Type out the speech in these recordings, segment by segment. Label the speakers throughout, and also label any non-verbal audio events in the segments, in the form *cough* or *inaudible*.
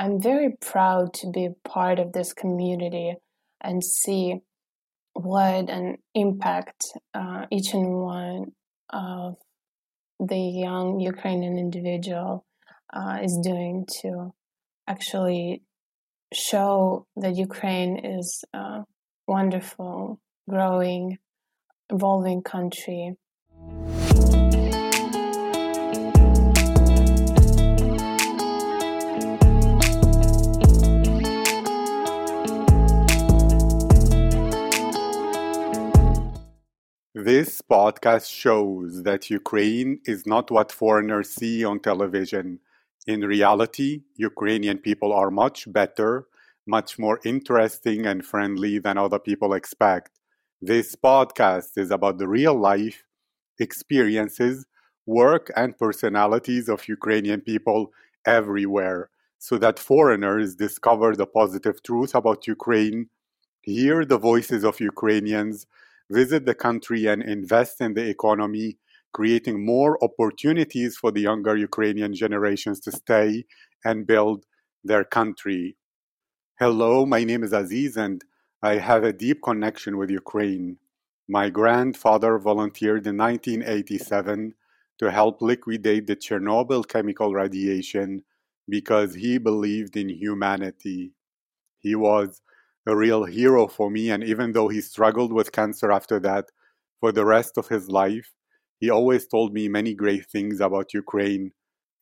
Speaker 1: I'm very proud to be part of this community and see what an impact uh, each and one of the young Ukrainian individual uh, is doing to actually show that Ukraine is a wonderful, growing, evolving country.
Speaker 2: This podcast shows that Ukraine is not what foreigners see on television. In reality, Ukrainian people are much better, much more interesting and friendly than other people expect. This podcast is about the real life experiences, work, and personalities of Ukrainian people everywhere so that foreigners discover the positive truth about Ukraine, hear the voices of Ukrainians visit the country and invest in the economy, creating more opportunities for the younger Ukrainian generations to stay and build their country. Hello, my name is Aziz, and I have a deep connection with Ukraine. My grandfather volunteered in 1987 to help liquidate the Chernobyl chemical radiation because he believed in humanity. He was a real hero for me. And even though he struggled with cancer after that for the rest of his life, he always told me many great things about Ukraine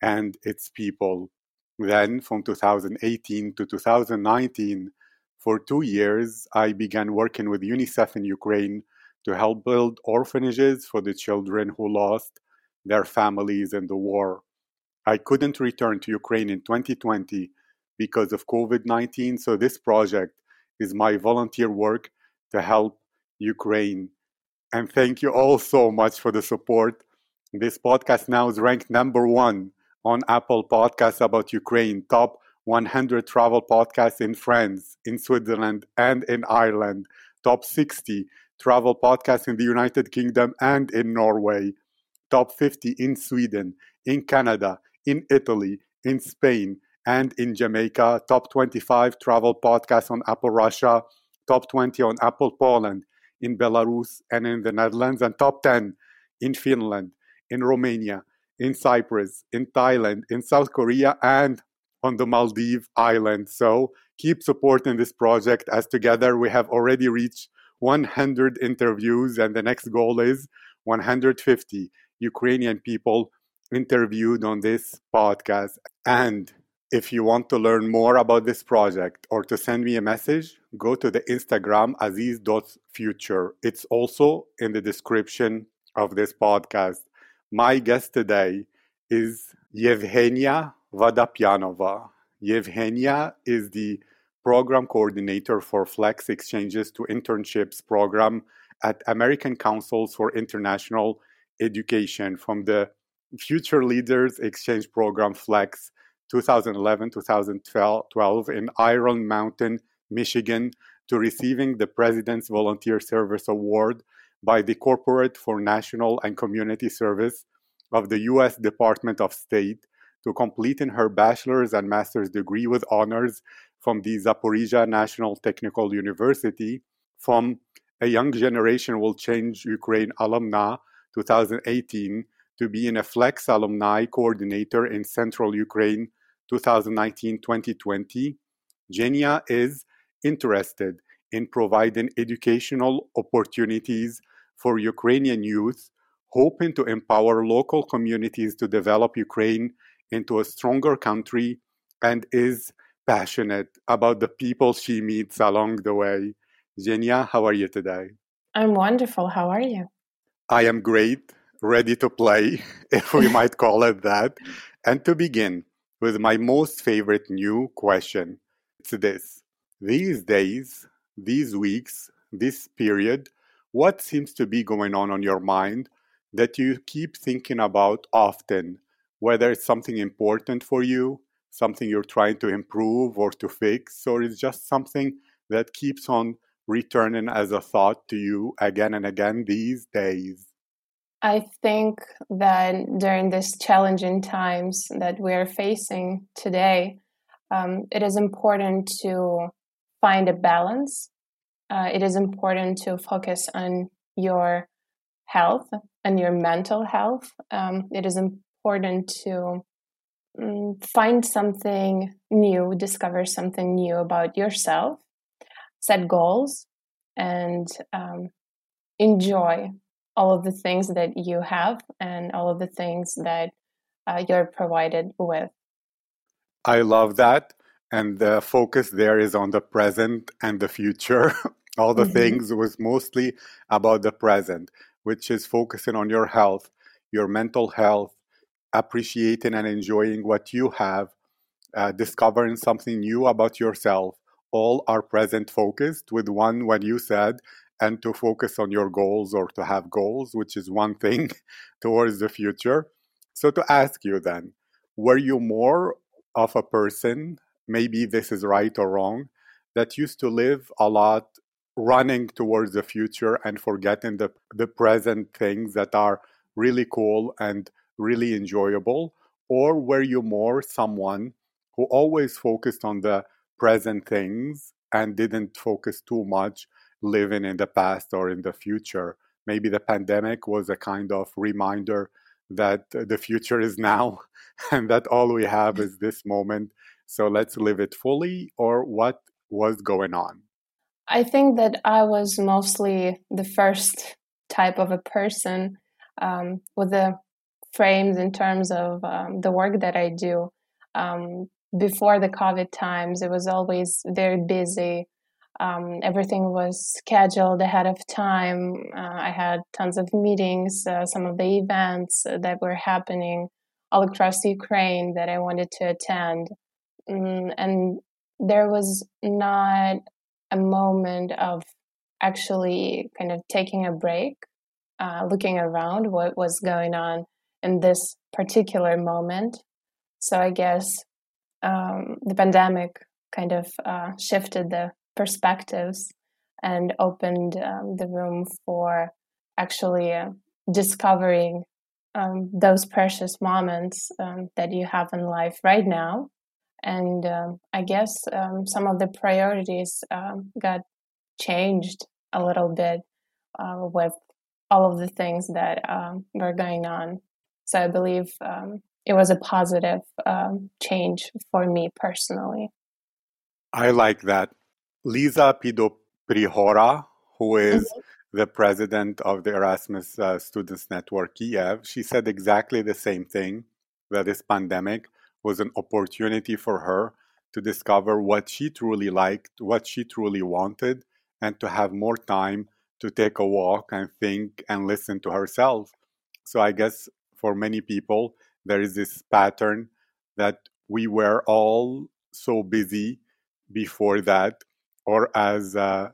Speaker 2: and its people. Then, from 2018 to 2019, for two years, I began working with UNICEF in Ukraine to help build orphanages for the children who lost their families in the war. I couldn't return to Ukraine in 2020 because of COVID 19, so this project is my volunteer work to help Ukraine. And thank you all so much for the support. This podcast now is ranked number one on Apple Podcasts about Ukraine, top 100 travel podcasts in France, in Switzerland, and in Ireland, top 60 travel podcasts in the United Kingdom and in Norway, top 50 in Sweden, in Canada, in Italy, in Spain, and in Jamaica, top 25 travel podcast on Apple Russia, top 20 on Apple Poland, in Belarus and in the Netherlands, and top 10 in Finland, in Romania, in Cyprus, in Thailand, in South Korea, and on the Maldives Islands. So keep supporting this project as together we have already reached 100 interviews, and the next goal is 150 Ukrainian people interviewed on this podcast. And if you want to learn more about this project or to send me a message, go to the Instagram aziz.future. It's also in the description of this podcast. My guest today is Yevgenia Vodopyanova. Yevhenia is the program coordinator for Flex Exchanges to Internships program at American Councils for International Education from the Future Leaders Exchange Program Flex 2011 2012 in Iron Mountain, Michigan, to receiving the President's Volunteer Service Award by the Corporate for National and Community Service of the U.S. Department of State to completing her bachelor's and master's degree with honors from the Zaporizhia National Technical University from A Young Generation Will Change Ukraine Alumna 2018 to being a Flex Alumni Coordinator in Central Ukraine 2019 2020, Genia is interested in providing educational opportunities for Ukrainian youth, hoping to empower local communities to develop Ukraine into a stronger country, and is passionate about the people she meets along the way. Genia, how are you today?
Speaker 1: I'm wonderful. How are you?
Speaker 2: I am great, ready to play, *laughs* if we might call it that. And to begin, with my most favorite new question. It's this These days, these weeks, this period, what seems to be going on on your mind that you keep thinking about often, whether it's something important for you, something you're trying to improve or to fix, or it's just something that keeps on returning as a thought to you again and again these days?
Speaker 1: I think that during these challenging times that we are facing today, um, it is important to find a balance. Uh, it is important to focus on your health and your mental health. Um, it is important to um, find something new, discover something new about yourself, set goals, and um, enjoy all of the things that you have and all of the things that uh, you're provided with.
Speaker 2: I love that. And the focus there is on the present and the future. *laughs* all the mm-hmm. things was mostly about the present, which is focusing on your health, your mental health, appreciating and enjoying what you have, uh, discovering something new about yourself. All are present focused, with one, when you said, and to focus on your goals or to have goals, which is one *laughs* thing towards the future. So, to ask you then, were you more of a person, maybe this is right or wrong, that used to live a lot running towards the future and forgetting the, the present things that are really cool and really enjoyable? Or were you more someone who always focused on the present things and didn't focus too much living in the past or in the future? Maybe the pandemic was a kind of reminder that the future is now *laughs* and that all we have is this moment. So let's live it fully, or what was going on?
Speaker 1: I think that I was mostly the first type of a person um, with the frames in terms of um, the work that I do. Um, before the COVID times, it was always very busy. Um, everything was scheduled ahead of time. Uh, I had tons of meetings, uh, some of the events that were happening all across Ukraine that I wanted to attend. Mm, and there was not a moment of actually kind of taking a break, uh, looking around what was going on in this particular moment. So I guess um, the pandemic kind of uh, shifted the perspectives and opened um, the room for actually uh, discovering um, those precious moments um, that you have in life right now and um, I guess um, some of the priorities um, got changed a little bit uh, with all of the things that were going on. So I believe it was a positive change for me personally.
Speaker 2: I like that. Lisa Pidoprihora, who is mm-hmm. the president of the Erasmus uh, Students Network Kiev, she said exactly the same thing that this pandemic was an opportunity for her to discover what she truly liked, what she truly wanted, and to have more time to take a walk and think and listen to herself. So I guess for many people, there is this pattern that we were all so busy before that, or as uh,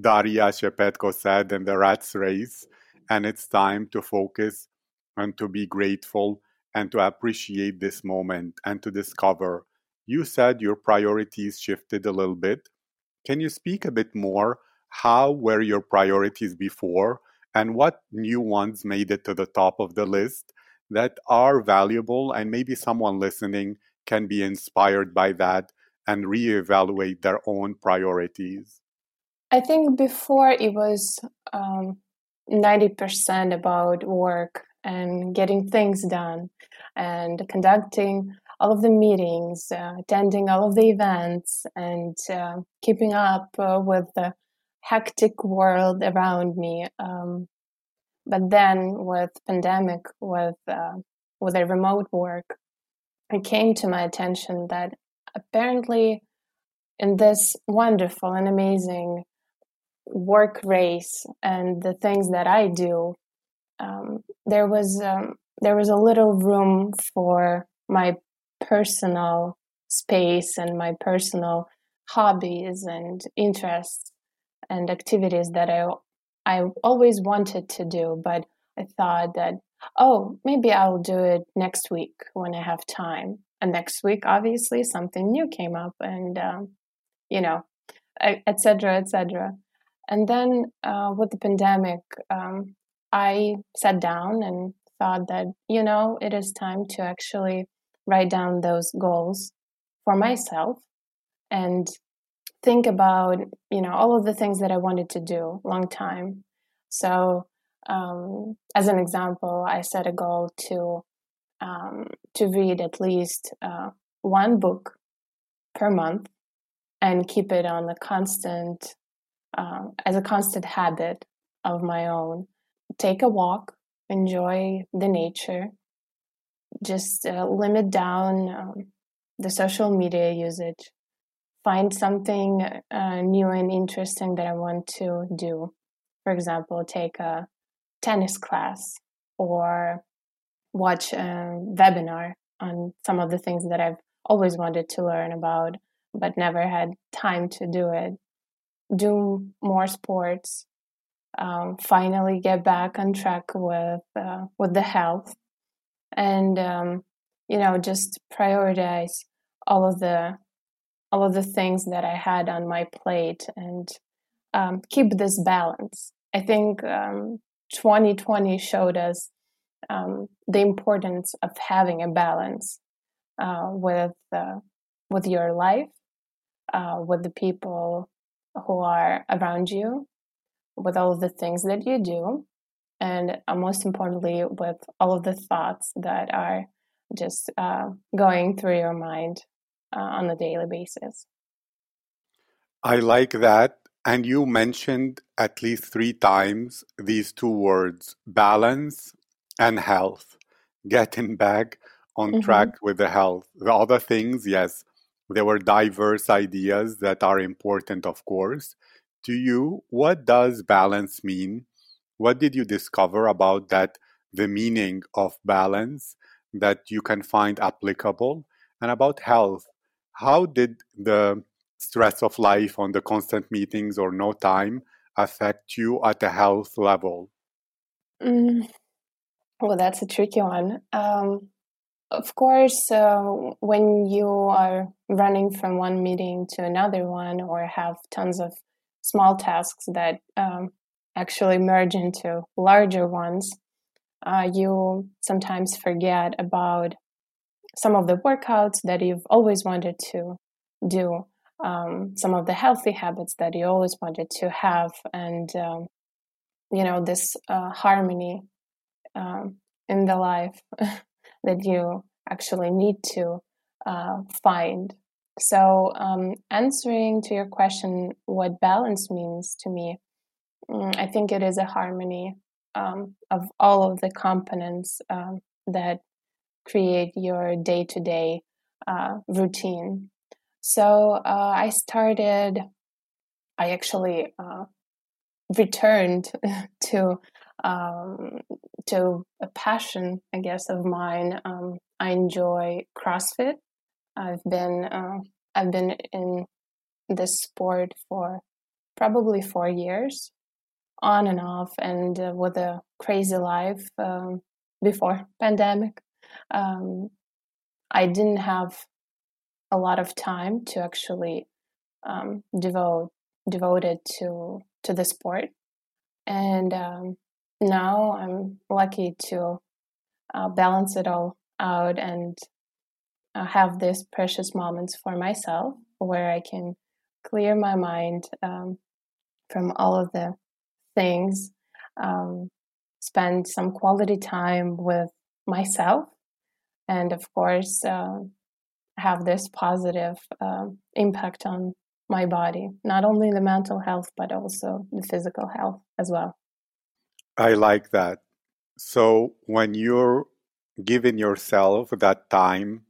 Speaker 2: Daria Shepetko said in the Rat's Race, and it's time to focus and to be grateful and to appreciate this moment and to discover. You said your priorities shifted a little bit. Can you speak a bit more? How were your priorities before, and what new ones made it to the top of the list that are valuable, and maybe someone listening can be inspired by that and reevaluate their own priorities?
Speaker 1: I think before it was um, 90% about work and getting things done and conducting all of the meetings, uh, attending all of the events, and uh, keeping up uh, with the hectic world around me. Um, but then, with pandemic, with uh, with a remote work, it came to my attention that apparently, in this wonderful and amazing work race and the things that I do, um, there was um, there was a little room for my personal space and my personal hobbies and interests and activities that I I always wanted to do, but I thought that oh maybe I'll do it next week when I have time. And next week, obviously, something new came up, and um, you know, etc. etc. And then uh, with the pandemic, um, I sat down and thought that, you know, it is time to actually write down those goals for myself and think about you know all of the things that I wanted to do long time. So um, as an example, I set a goal to um, to read at least uh, one book per month and keep it on a constant uh, as a constant habit of my own. Take a walk, enjoy the nature, just uh, limit down um, the social media usage, find something uh, new and interesting that I want to do. For example, take a tennis class or watch a webinar on some of the things that I've always wanted to learn about but never had time to do it. Do more sports. Um, finally, get back on track with uh, with the health, and um, you know, just prioritize all of the all of the things that I had on my plate and um, keep this balance. I think 2020 um, showed us um, the importance of having a balance uh, with uh, with your life, uh, with the people who are around you, with all of the things that you do, and uh, most importantly, with all of the thoughts that are just uh, going through your mind uh, on a daily basis.
Speaker 2: I like that. And you mentioned at least three times these two words balance and health, getting back on mm-hmm. track with the health. The other things, yes, there were diverse ideas that are important, of course. To you, what does balance mean? What did you discover about that, the meaning of balance that you can find applicable? And about health, how did the stress of life on the constant meetings or no time affect you at a health level?
Speaker 1: Mm, well, that's a tricky one. Um, of course, uh, when you are running from one meeting to another one or have tons of small tasks that um, actually merge into larger ones, uh, you sometimes forget about some of the workouts that you've always wanted to do, um, some of the healthy habits that you always wanted to have, and um, you know this uh, harmony um, in the life *laughs* that you actually need to uh, find. So, um, answering to your question, what balance means to me, mm, I think it is a harmony um, of all of the components um, that create your day to day routine. So, uh, I started, I actually uh, returned *laughs* to um, to a passion, I guess, of mine. Um, I enjoy CrossFit. I've been uh, I've been in this sport for probably four years, on and off, and uh, with a crazy life um, before pandemic. Um, I didn't have a lot of time to actually um, devote devoted to to the sport, and um, now I'm lucky to uh, balance it all out and uh, have these precious moments for myself where I can clear my mind um, from all of the things, um, spend some quality time with myself, and of course, uh, have this positive uh, impact on my body, not only the mental health, but also the physical health as well.
Speaker 2: I like that. So when you're giving yourself that time,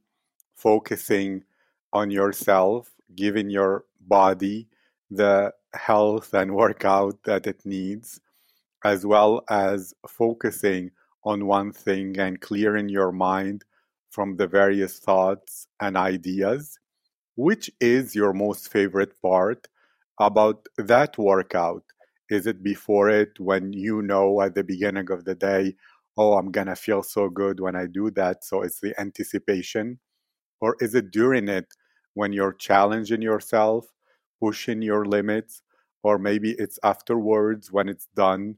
Speaker 2: focusing on yourself, giving your body the health and *laughs* workout that it needs, as well as focusing on one thing and clearing your mind from the various thoughts and ideas. Which is your most favorite part about that workout? Is it before it when you know at the beginning of the day, oh, I'm going to feel so good when I do that? So it's the anticipation. Or is it during it when you're challenging yourself, pushing your limits? Or maybe it's afterwards when it's done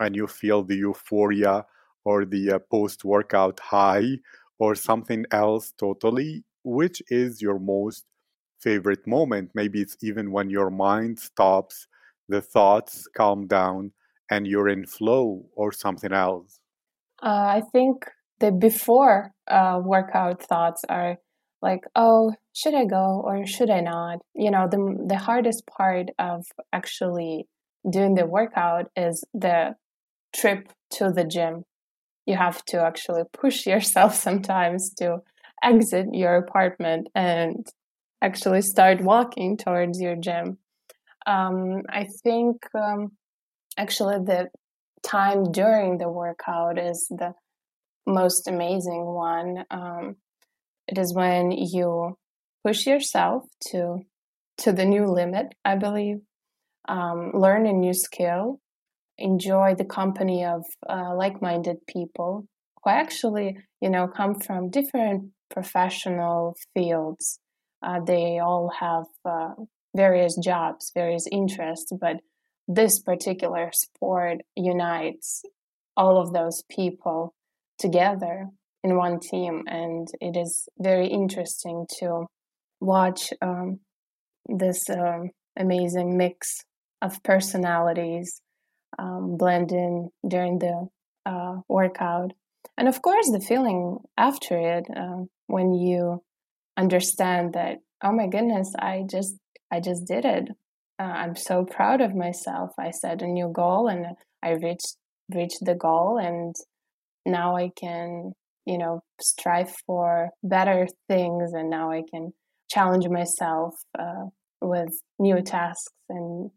Speaker 2: and you feel the euphoria or the uh, post workout high or something else totally? which is your most favorite moment? Maybe it's even when your mind stops, the thoughts calm down, and you're in flow or something else.
Speaker 1: Uh, I think the before uh, workout thoughts are like, oh, should I go or should I not? You know, the the hardest part of actually doing the workout is the trip to the gym. You have to actually push *laughs* yourself sometimes to exit your apartment and actually start walking towards your gym. Um, I think um, actually the time during the workout is the most amazing one. Um, it is when you push yourself to to the new limit. I believe um, learn a new skill, enjoy the company of uh, like-minded people who actually, you know, come from different professional fields. Uh, they all have uh, various jobs, various interests, but this particular sport unites all of those people together in one team, and it is very interesting to watch um, this um, amazing mix of personalities um, blend in during the uh, workout. And of course, the feeling after it uh, when you understand that, oh my goodness, I just I just did it. Uh, I'm so proud of myself. I set a new goal and I reached reached the goal, and now I can you know strive for better things, and now I can challenge myself uh, with new tasks and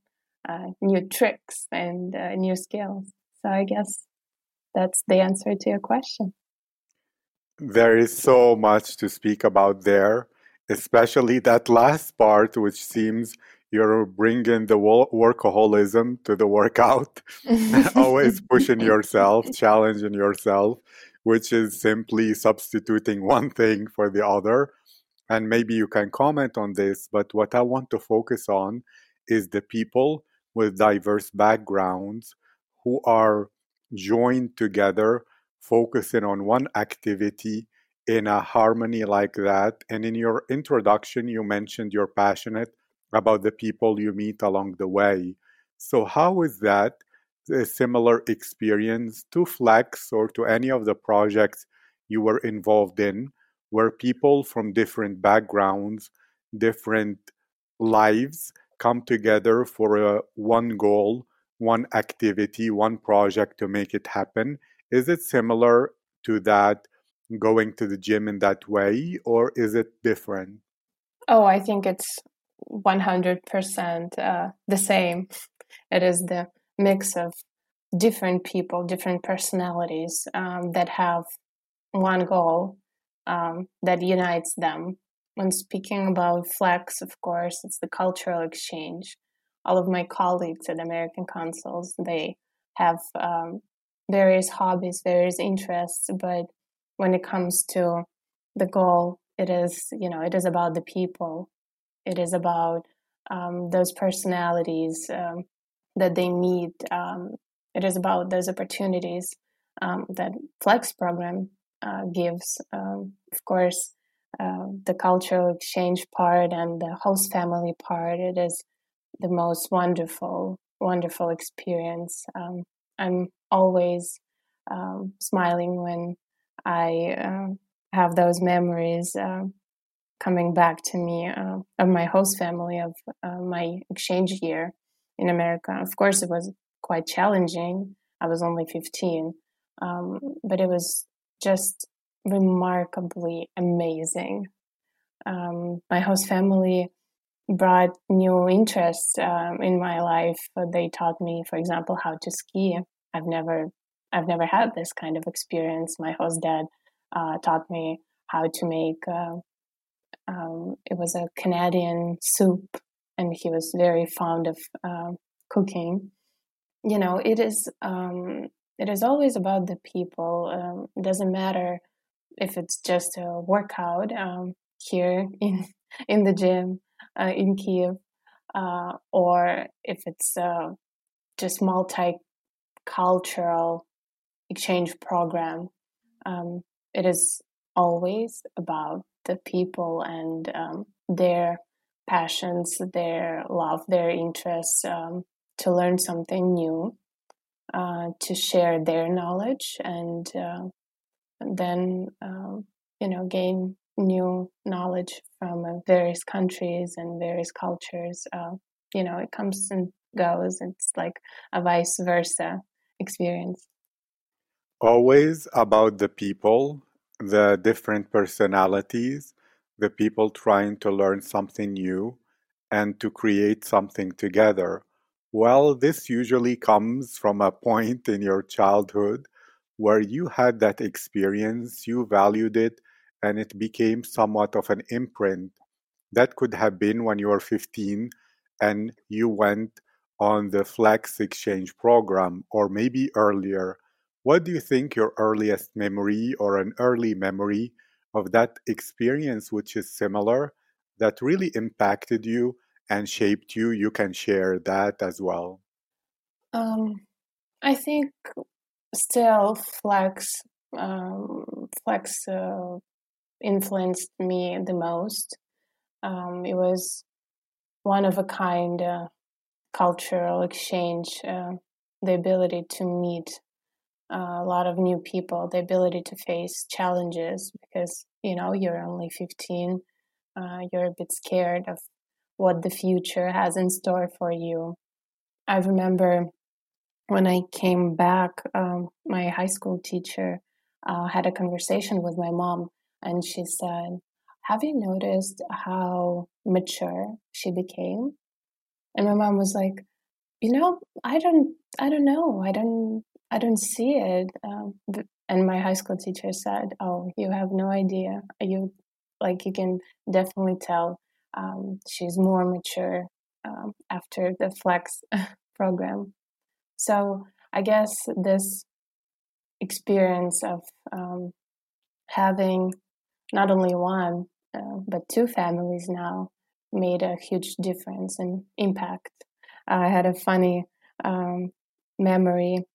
Speaker 1: uh, new tricks and uh, new skills. So I guess that's the answer to your question.
Speaker 2: There is so much to speak about there, especially that last part, which seems you're bringing the workaholism to the workout, *laughs* always pushing yourself, *laughs* challenging yourself, which is simply substituting one thing for the other. And maybe you can comment on this, but what I want to focus on is the people with diverse backgrounds who are joined together, focusing on one activity in a harmony like that. And in your introduction, you mentioned you're passionate about the people you meet along the way. So, how is that a similar experience to Flex or to any of the projects you were involved in, where people from different backgrounds, different lives come together for a, one goal, one activity, one project to make it happen. Is it similar to that going to the gym in that way, or is it different?
Speaker 1: Oh, I think it's 100% uh, the same. It is the mix of different people, different personalities um, that have one goal um, that unites them when speaking about Flex, of course, it's the cultural exchange. All of my colleagues at American Councils, they have um, various hobbies, various interests, but when it comes to the goal, it is, you know, it is about the people. It is about um, those personalities um, that they meet. Um, it is about those opportunities um, that Flex program uh, gives. Um, of course, uh, the cultural exchange part and the host family part, it is the most wonderful, wonderful experience. I'm always smiling when I uh, have those memories uh, coming back to me uh, of my host family, of uh, my exchange year in America. Of course, it was quite challenging. I was only 15, um, but it was just remarkably amazing. Um, my host family brought new interests um, in my life. They taught me, for example, how to ski. I've never, I've never had this kind of experience. My host dad uh, taught me how to make. Uh, um, it was a Canadian soup, and he was very fond of uh, cooking. You know, it is. Um, it is always about the people. Um, it doesn't matter if it's just a workout um, here in *laughs* in the gym uh, in Kiev, uh, or if it's uh, just multicultural exchange program, um, it is always about the people and um, their passions, their love, their interests, um, to learn something new, uh, to share their knowledge, and, uh, then um, you know gain new knowledge from uh, various countries and various cultures. Uh, you know, it comes and goes. It's like a vice versa experience.
Speaker 2: Always about the people, the different personalities, the people trying to learn something new and to create something together. Well, this usually comes from a point in your childhood where you had that experience, you valued it, and it became somewhat of an imprint. That could have been when you were 15 and you went on the Flex Exchange program, or maybe earlier. What do you think your earliest memory or an early memory of that experience, which is similar, that really impacted you and shaped you? You can share that as well.
Speaker 1: Um, I think still Flex um, Flex uh, influenced me the most. Um, it was one of a kind uh, cultural exchange, uh, the ability to meet uh, a lot of new people, the ability to face challenges because you know you're only 15, uh, you're a bit scared of what the future has in store for you. I remember when I came back, um, my high school teacher uh, had a conversation with my mom, and she said, Have you noticed how mature she became? And my mom was like, You know, I don't, I don't know, I don't, I don't see it. Um, and my high school teacher said, Oh, you have no idea. You, like, you can definitely tell um, she's more mature um, after the Flex *laughs* program. So I guess this experience of um, having not only one uh, but two families now made a huge difference and impact. I had a funny um, memory.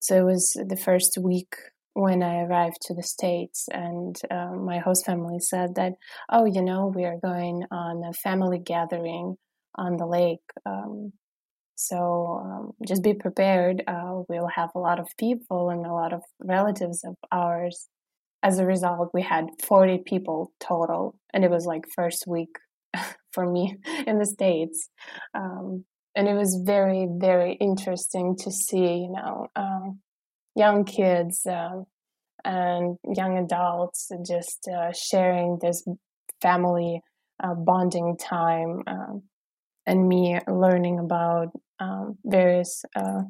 Speaker 1: So it was the first week when I arrived to the States, and uh, my host family said that, oh, you know, we are going on a family gathering on the lake. Um, so um, just be prepared. Uh, we'll have a lot of people and a lot of relatives of ours. As a result, we had 40 people total, and it was like first week *laughs* for me in the States. Um, and it was very, very interesting to see, you know, um, young kids um, and young adults just uh, sharing this family uh, bonding time um, and me learning about um, various uh,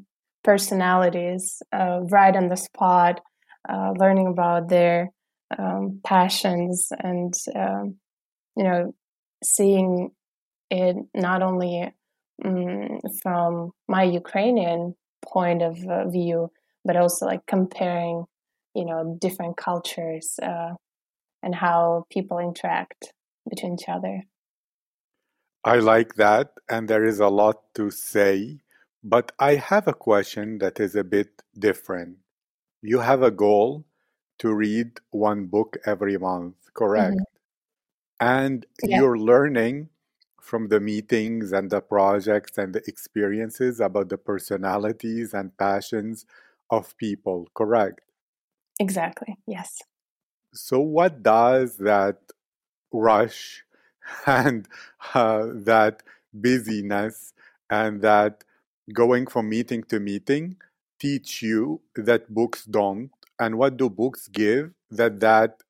Speaker 1: personalities uh, right on the spot, uh, learning about their um, passions and, um, you know, seeing it not only um, from my Ukrainian point of uh, view, but also like comparing, you know, different cultures uh, and how people interact between each other.
Speaker 2: I like that, and there is a lot to say, but I have a question that is a bit different. You have a goal to read one book every month, correct?
Speaker 1: hmm
Speaker 2: And
Speaker 1: Yeah,
Speaker 2: you're learning from the meetings and the projects and the experiences about the personalities and passions of people, correct?
Speaker 1: exactly. Yes.
Speaker 2: So, what does that rush *laughs* and uh, that busyness and that going from meeting to meeting teach you that books don't and what do books give that that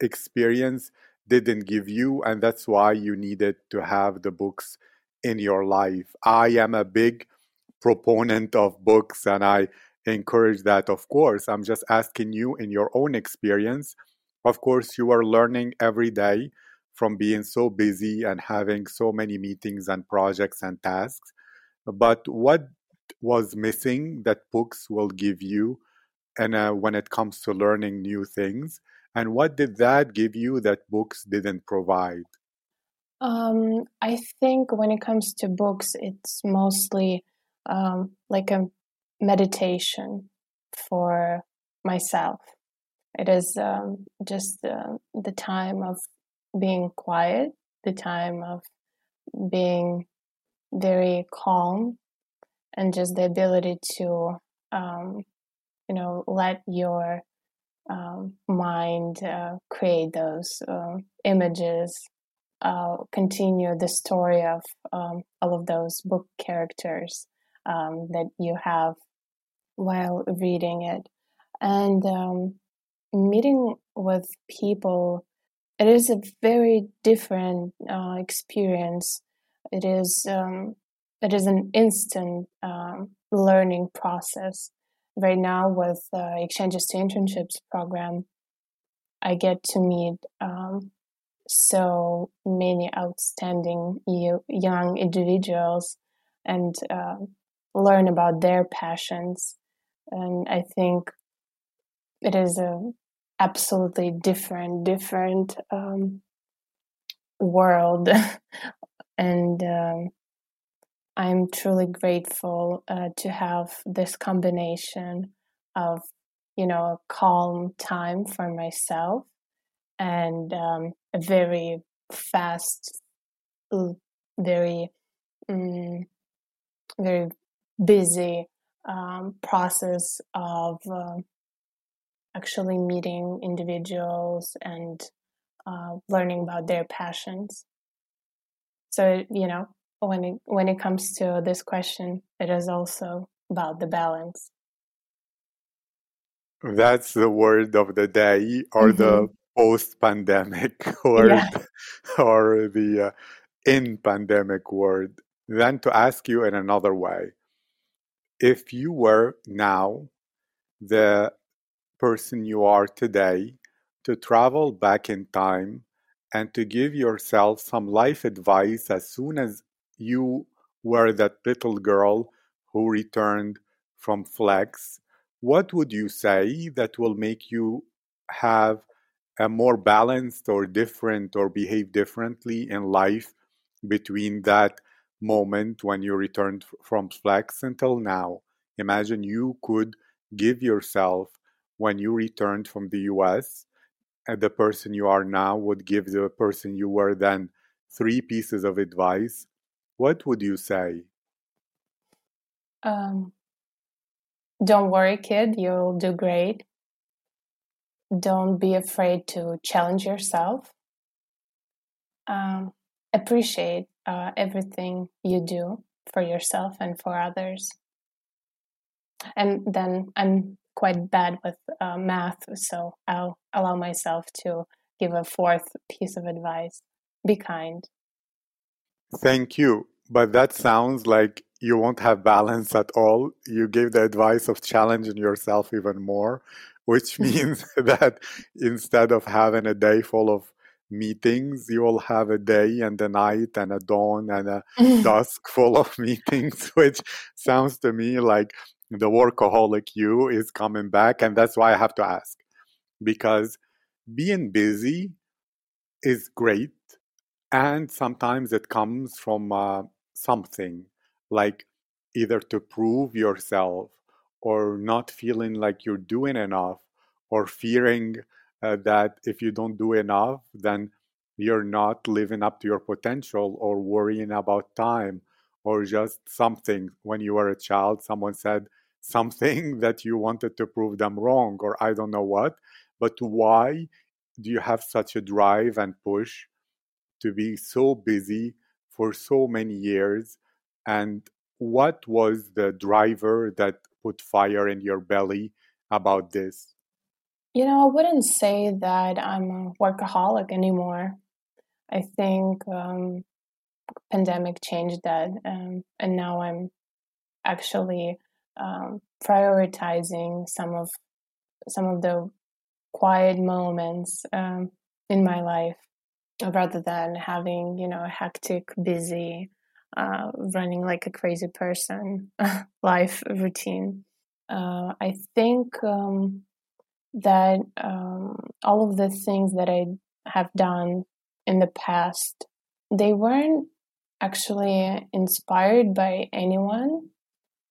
Speaker 2: experience didn't give you and that's why you needed to have the books in your life. I am a big proponent of books and i encourage that of course. I'm just asking you in your own experience. Of course you are learning every day from being so busy and having so many meetings and projects and tasks. But what was missing that books will give you and uh, when it comes to learning new things and what did that give you that books didn't provide
Speaker 1: Um, I think when it comes to books, it's mostly um, like a meditation for myself. It is um, just uh, the time of being quiet, the time of being very calm, and just the ability to, um, you know, let your um, mind uh, create those uh, images, uh, continue the story of um, all of those book characters um, that you have while reading it. And um, meeting with people, it is a very different uh, experience. It is it is an instant learning process. Right now, with uh, exchanges to internships program, I get to meet um, so many outstanding young individuals and uh, learn about their passions. And I think it is a absolutely different, different um, world. *laughs* and um, I'm truly grateful uh, to have this combination of, you know, a calm time for myself and um, a very fast, very, um, very busy um, process of uh, actually meeting individuals and uh, learning about their passions. So you know, when it when it comes to this question, it is also about the balance.
Speaker 2: That's the word of the day, or mm-hmm. the post-pandemic *laughs* word, yeah. *laughs* or the uh, in-pandemic word. Then to ask you in another way, if you were now the person you are today to travel back in time and to give yourself some life advice as soon as you were that little girl who returned from Flex, what would you say that will make you have a more balanced or different or behave differently in life between that moment when you returned from Flex until now. Imagine you could give yourself when you returned from the US, and the person you are now would give the person you were then three pieces of advice. What would you say?
Speaker 1: Um, don't worry, kid, you'll do great. Don't be afraid to challenge yourself. Um, appreciate uh, everything you do for yourself and for others. And then I'm quite bad with uh, math, so I'll allow myself to give a fourth piece of advice be kind.
Speaker 2: Thank you. But that sounds like you won't have balance at all. You gave the advice of challenging yourself even more, which *laughs* means that instead of having a day full of meetings. You will have a day and a night and a dawn and a *laughs* dusk full of meetings, *laughs* which sounds to me like the workaholic you is coming back. And that's why I have to ask because being busy is great. And sometimes it comes from uh, something like either to prove yourself or not feeling like you're doing enough or fearing uh, that if you don't do enough, then you're not living up to your potential or worrying about time or just something. When you were a child, someone said something *laughs* that you wanted to prove them wrong, or I don't know what. But why do you have such a drive and push to be so busy for so many years? And what was the driver that put fire in your belly about this?
Speaker 1: You know, I wouldn't say that I'm a workaholic anymore. I think um, pandemic changed that, um, and now I'm actually um, prioritizing some of some of the quiet moments um, in my life rather than having you know a hectic, busy, uh, running like a crazy person *laughs* life routine. Uh, I think um, that um, all of the things that I have done in the past, they weren't actually inspired by anyone.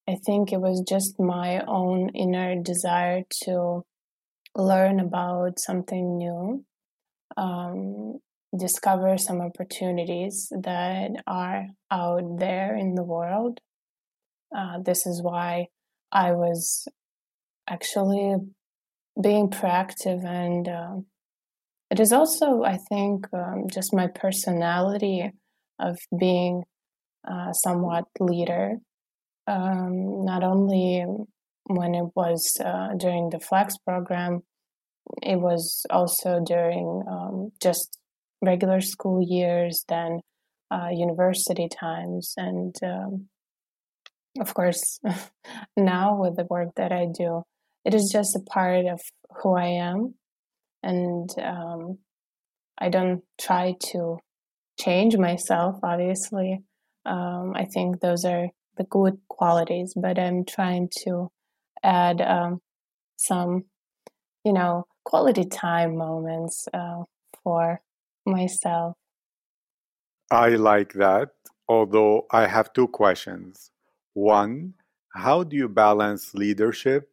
Speaker 1: I think it was just my own inner desire to learn about something new. Um, discover some opportunities that are out there in the world. Uh, this is why I was actually being proactive, and uh, it is also, I think, um, just my personality of being uh, somewhat leader. Um, not only when it was uh, during the Flex program, it was also during um, just regular school years, then uh, university times, and um, of course, *laughs* now with the work that I do, it is just a part of who I am, and um, I don't try to change myself. Obviously, um, I think those are the good qualities, but I'm trying to add um, some, you know, quality time moments uh, for myself.
Speaker 2: I like that, although I have two questions. One, how do you balance leadership?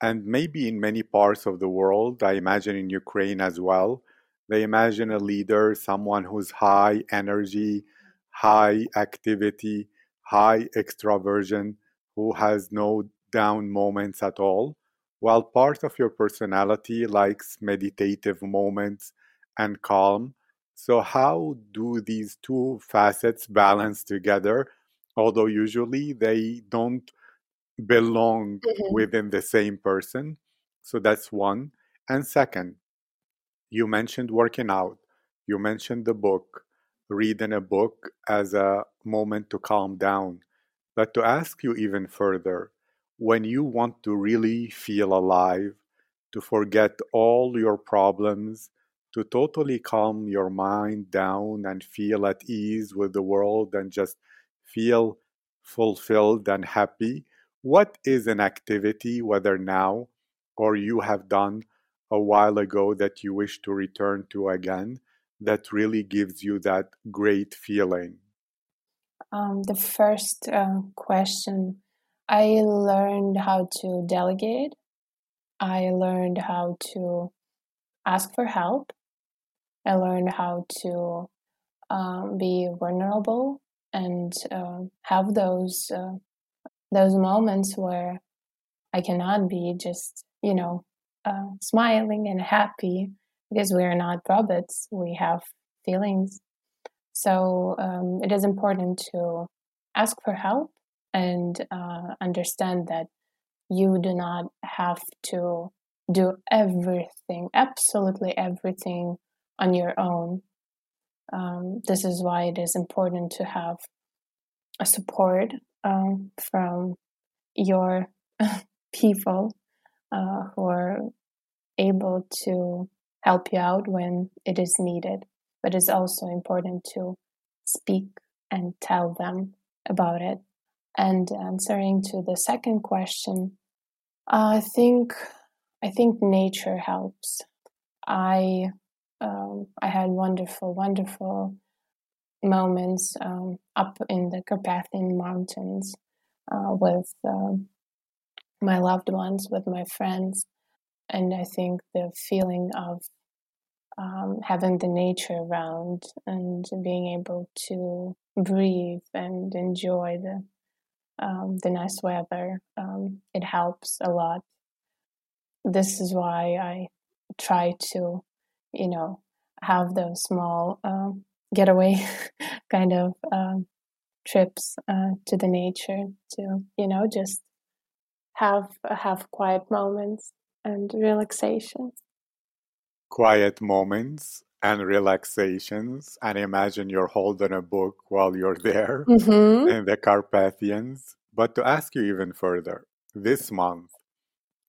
Speaker 2: And maybe in many parts of the world, I imagine in Ukraine as well, they imagine a leader, someone who's high energy, high activity, high extraversion, who has no down moments at all, while part of your personality likes meditative moments and calm. So, how do these two facets balance together? Although usually they don't belong
Speaker 1: Mhm.
Speaker 2: within the same person. So, that's one. And second, you mentioned working out, you mentioned the book, reading a book as a moment to calm down. But to ask you even further, when you want to really feel alive, to forget all your problems, to totally calm your mind down and feel at ease with the world and just feel fulfilled and happy, what is an activity, whether now or you have done a while ago that you wish to return to again, that really gives you that great feeling?
Speaker 1: Um, the first uh, question I learned how to delegate, I learned how to ask for help, I learned how to um, be vulnerable and uh, have those uh, those moments where I cannot be just you know uh, smiling and happy because we are not robots. We have feelings, so um, it is important to ask for help and uh, understand that you do not have to do everything, absolutely everything on your own. Um, this is why it is important to have a support um, from your *laughs* people uh, who are able to help you out when it is needed. But it's also important to speak and tell them about it. And answering to the second question, I think I think nature helps. I um, I had wonderful, wonderful moments um, up in the Carpathian Mountains uh, with um, my loved ones, with my friends, and I think the feeling of um, having the nature around and being able to breathe and enjoy the um, the nice weather it helps a lot. This is why I try to, you know, have those small um, getaway *laughs* kind of um, trips uh, to the nature to, you know, just have have quiet moments and relaxation.
Speaker 2: Quiet moments and relaxations, and imagine you're holding a book while you're *laughs* there
Speaker 1: Mm-hmm.
Speaker 2: in the Carpathians. But to ask you even further, this month,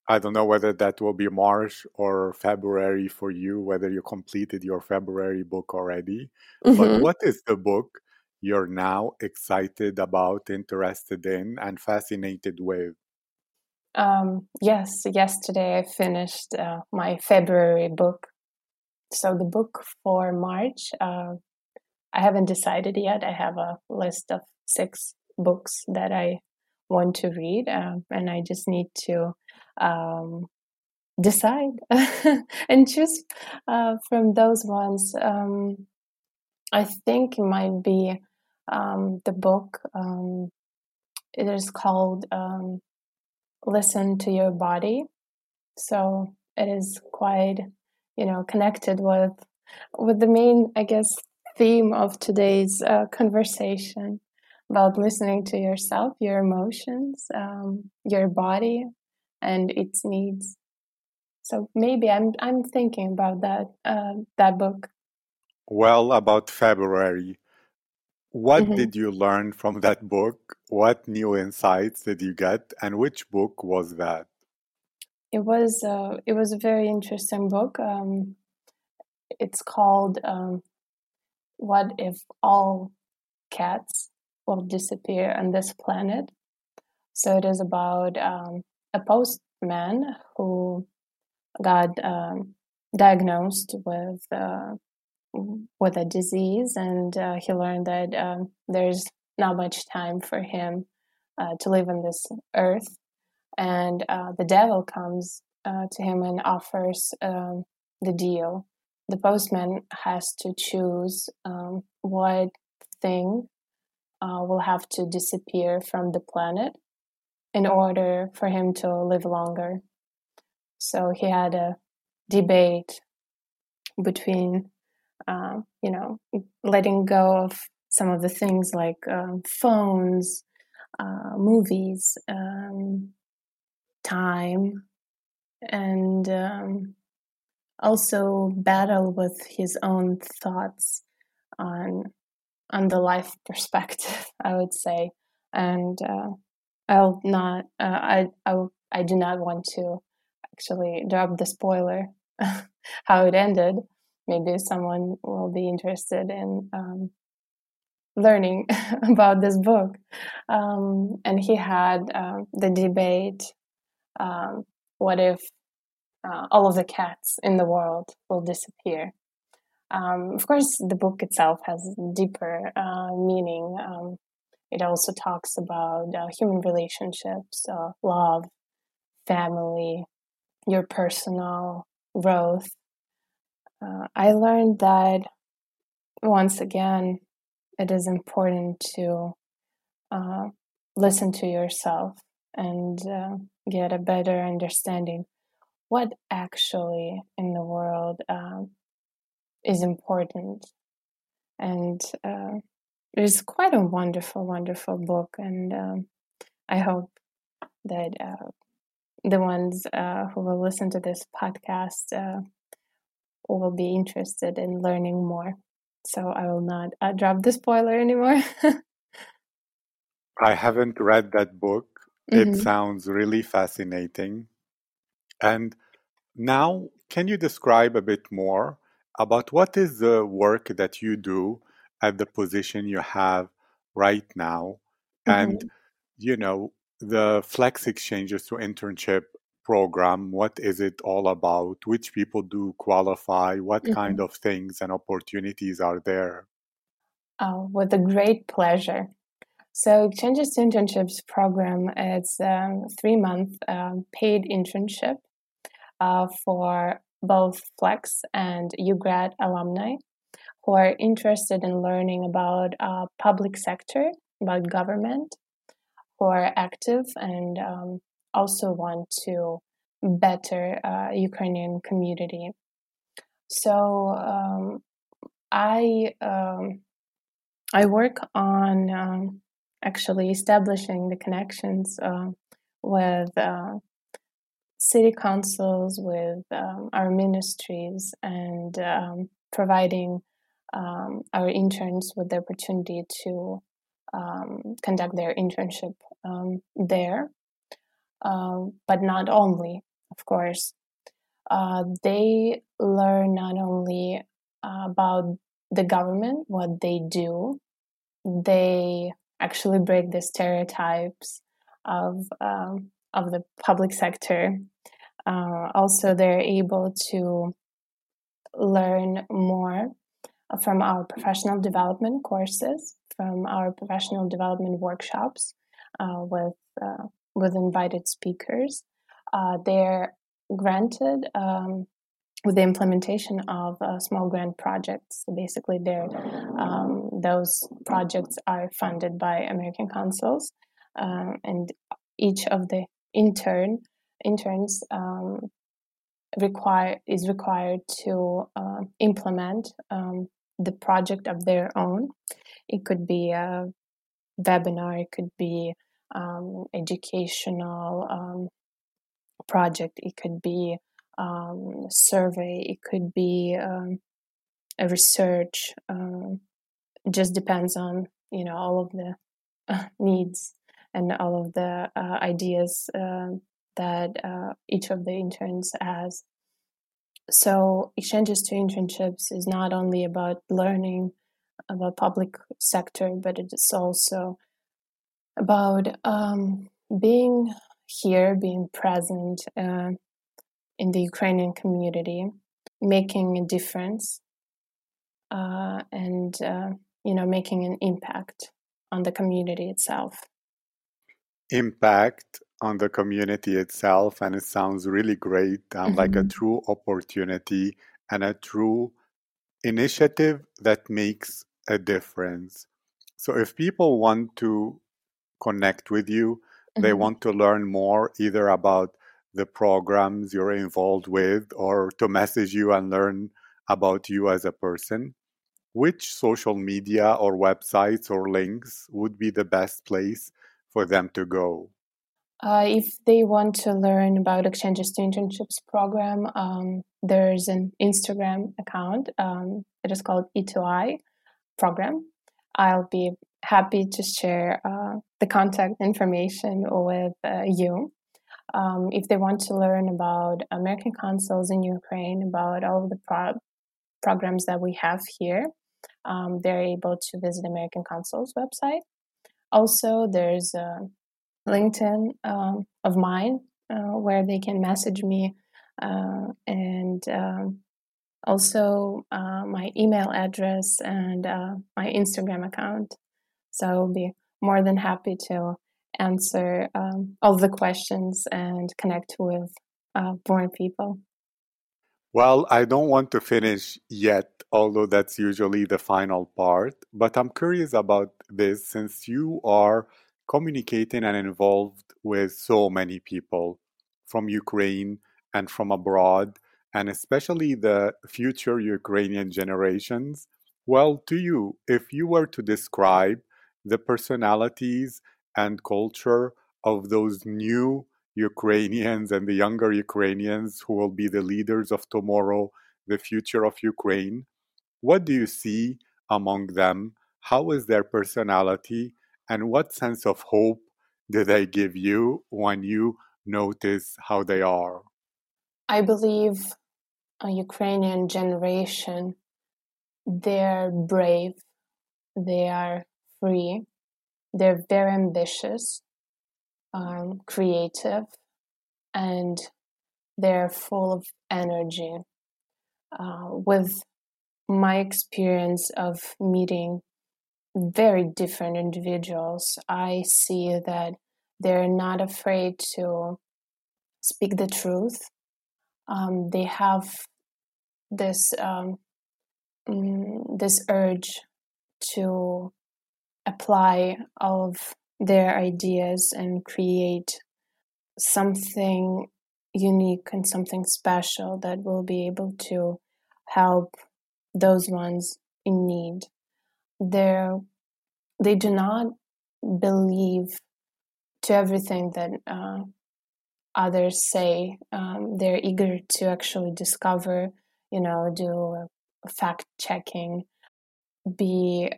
Speaker 2: I don't know whether that will be March or February for you, whether you completed your February book already. But
Speaker 1: Mm-hmm.
Speaker 2: what is the book you're now excited about, interested in, and fascinated with?
Speaker 1: Um, yes, yesterday I finished uh, my February book. So the book for March, uh, I haven't decided yet. I have a list of six books that I want to read, uh, and I just need to um, decide *laughs* and choose uh, from those ones. Um, I think it might be um, the book. Um, it is called um, "Listen to Your Body," so it is quite, you know, connected with with the main, I guess, theme of today's uh, conversation about listening to yourself, your emotions, um, your body, and its needs. So maybe I'm I'm thinking about that uh, that book.
Speaker 2: Well, about February, what
Speaker 1: hmm
Speaker 2: did you learn from that book? What new insights did you get? And which book was that?
Speaker 1: It was uh, it was a very interesting book. Um, it's called um, "What If All Cats Will Disappear on This Planet." So it is about um, a postman who got um, diagnosed with uh, with a disease, and uh, he learned that um, there's not much time for him uh, to live on this earth, and uh, the devil comes uh, to him and offers um, the deal. The postman has to choose um, what thing uh, will have to disappear from the planet in order for him to live longer. So he had a debate between, uh, you know, letting go of some of the things like um, phones, uh, movies, um, time, and um, also battle with his own thoughts on on the life perspective. *laughs* I would say, and uh, I'll not. Uh, I I I do not want to actually drop the spoiler *laughs* how it ended. Maybe someone will be interested in um, learning *laughs* about this book. Um, and he had um, the debate um, what if uh, all of the cats in the world will disappear? Um, of course, the book itself has deeper uh, meaning. It also talks about uh, human relationships, uh, love, family, your personal growth. Uh, I learned that once again, it is important to uh, listen to yourself and uh, get a better understanding what actually in the world um, is important. And uh, it's quite a wonderful, wonderful book, and um, I hope that uh, the ones uh, who will listen to this podcast uh, will be interested in learning more. So I will not uh, drop the spoiler anymore. *laughs*
Speaker 2: I haven't read that book. It
Speaker 1: hmm
Speaker 2: sounds really fascinating. And now, can you describe a bit more about what is the work that you do at the position you have right now? And,
Speaker 1: hmm
Speaker 2: you know, the Flex Exchanges to Internship program, what is it all about? Which people do qualify? What
Speaker 1: hmm
Speaker 2: kind of things and opportunities are there?
Speaker 1: Oh, with a great pleasure. So, Exchanges to Internships program is a three month um, paid internship uh, for both Flex and UGrad alumni who are interested in learning about uh, public sector, about government, who are active and um, also want to better uh, Ukrainian community. So um, I um, I work on um, actually establishing the connections uh, with uh, city councils, with um, our ministries, and um, providing um, our interns with the opportunity to um, conduct their internship um, there. Um, but not only, of course, uh, they learn not only uh, about the government, what they do, they actually break the stereotypes of um, of the public sector. Uh, also, they're able to learn more from our professional development courses, from our professional development workshops uh, with uh, with invited speakers. Uh, they're granted um, with the implementation of uh, small grant projects. So basically, there um, those projects are funded by American Councils, uh, and each of the intern interns um, require is required to uh, implement um, the project of their own. It could be a webinar, it could be um, educational um, project, it could be um, survey, it could be um, a research. Um, it just depends on you know all of the uh, needs and all of the uh, ideas uh, that each of the interns has. So exchanges to internships is not only about learning about public sector, but it's also about um, being here, being present uh, in the Ukrainian community, making a difference, uh, and uh, you know, making an impact on the community itself.
Speaker 2: Impact on the community itself, and it sounds really great, um, mm-hmm. like a mm-hmm. true opportunity and a true initiative that makes a difference. So, if people want to connect with you, mm-hmm. they want to learn more either about the programs you're involved with or to message you and learn about you as a person, which social media or websites or links would be the best place for them to go?
Speaker 1: Uh, if they want to learn about Exchanges to Internships program, um, there's an Instagram account. Um, it is called E2I program. I'll be happy to share uh, the contact information with uh, you. Um, if they want to learn about American Councils in Ukraine, about all of the pro- programs that we have here, um, they're able to visit American Councils' website. Also, there's a LinkedIn um, of mine uh, where they can message me uh, and um, also uh, my email address and uh, my Instagram account. So I'll be more than happy to answer um, all the questions and connect with uh, born people.
Speaker 2: Well, I don't want to finish yet, although that's usually the final part. But I'm curious about this since you are communicating and involved with so many people from Ukraine and from abroad, and especially the future Ukrainian generations. Well, to you, if you were to describe the personalities and culture of those new Ukrainians and the younger Ukrainians who will be the leaders of tomorrow, the future of Ukraine. What do you see among them? How is their personality? And what sense of hope do they give you when you notice how they are?
Speaker 1: I believe a Ukrainian generation, they're brave, they are free, they're very ambitious, um, creative, and they're full of energy. Uh, with my experience of meeting very different individuals, I see that they're not afraid to speak the truth. Um, they have this um, mm, this urge to apply all of their ideas and create something unique and something special that will be able to help those ones in need. They're, they do not believe to everything that uh, others say. Um, they're eager to actually discover, you know, do fact checking, be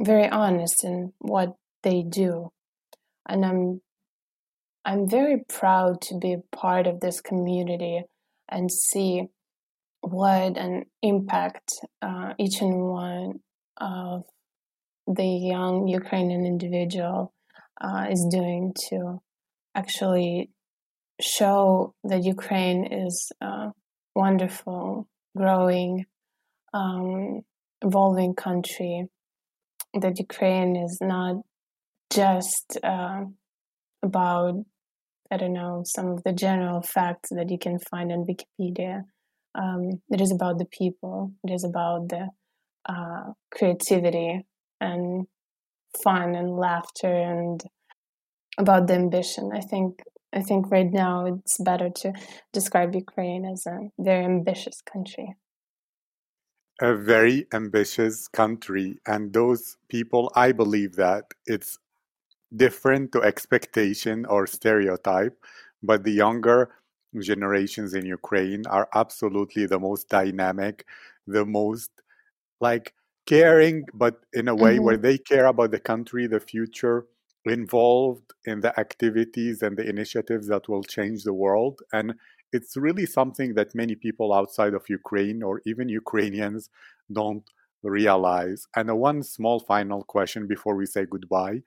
Speaker 1: very honest in what they do. And I'm I'm very proud to be part of this community and see what an impact uh, each and one of the young Ukrainian individual uh, is doing to actually show that Ukraine is a wonderful, growing, um, evolving country that Ukraine is not just uh, about, I don't know, some of the general facts that you can find on Wikipedia, um, it is about the people. It is about the uh, creativity and fun and laughter and about the ambition. I think I think right now it's better to describe Ukraine as a very ambitious country.
Speaker 2: A very ambitious country, and those people, I believe that it's different to expectation or stereotype, but the younger generations in Ukraine are absolutely the most dynamic, the most like caring, but in a way mm-hmm. where they care about the country, the future, involved in the activities and the initiatives that will change the world. And it's really something that many people outside of Ukraine or even Ukrainians don't realize. And a one small final question before we say goodbye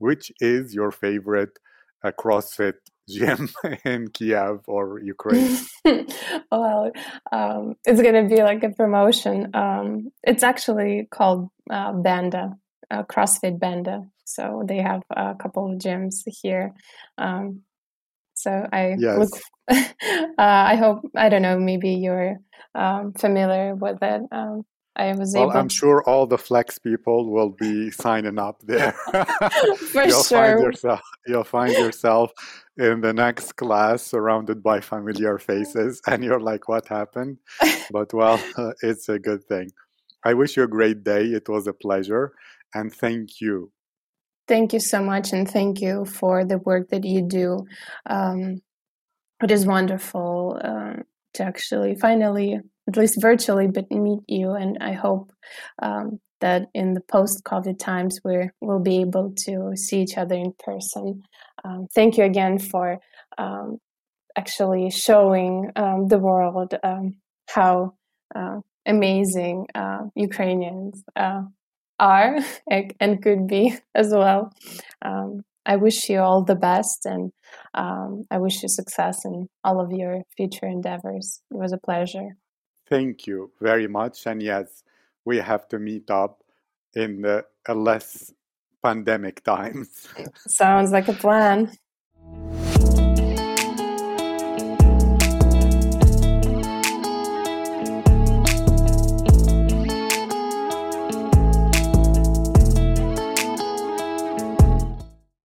Speaker 2: which is your favorite uh, CrossFit gym *laughs* in Kiev or Ukraine? *laughs*
Speaker 1: well, um, it's going to be like a promotion. Um, it's actually called uh, Banda, uh, CrossFit Banda. So they have a couple of gyms here. Um, so I yes. look. *laughs* uh, I hope I don't know. Maybe you're um, familiar with it. I was
Speaker 2: well,
Speaker 1: able.
Speaker 2: I'm sure all the flex people will be signing up there. *laughs* *laughs*
Speaker 1: For you'll sure.
Speaker 2: Find yourself, you'll find yourself in the next class surrounded by familiar faces, *laughs* and you're like, "What happened?" But well, it's a good thing. I wish you a great day. It was a pleasure, and thank you.
Speaker 1: Thank you so much, and thank you for the work that you do. Um, it is wonderful uh, to actually finally at least virtually, but meet you. And I hope um, that in the post COVID times, we will be able to see each other in person. Um, thank you again for um, actually showing um, the world um, how uh, amazing uh, Ukrainians uh, are *laughs* and could be *laughs* as well. Um, I wish you all the best and um, I wish you success in all of your future endeavors. It was a pleasure.
Speaker 2: Thank you very much. And yes, we have to meet up in the less pandemic *laughs* times.
Speaker 1: Sounds like a plan.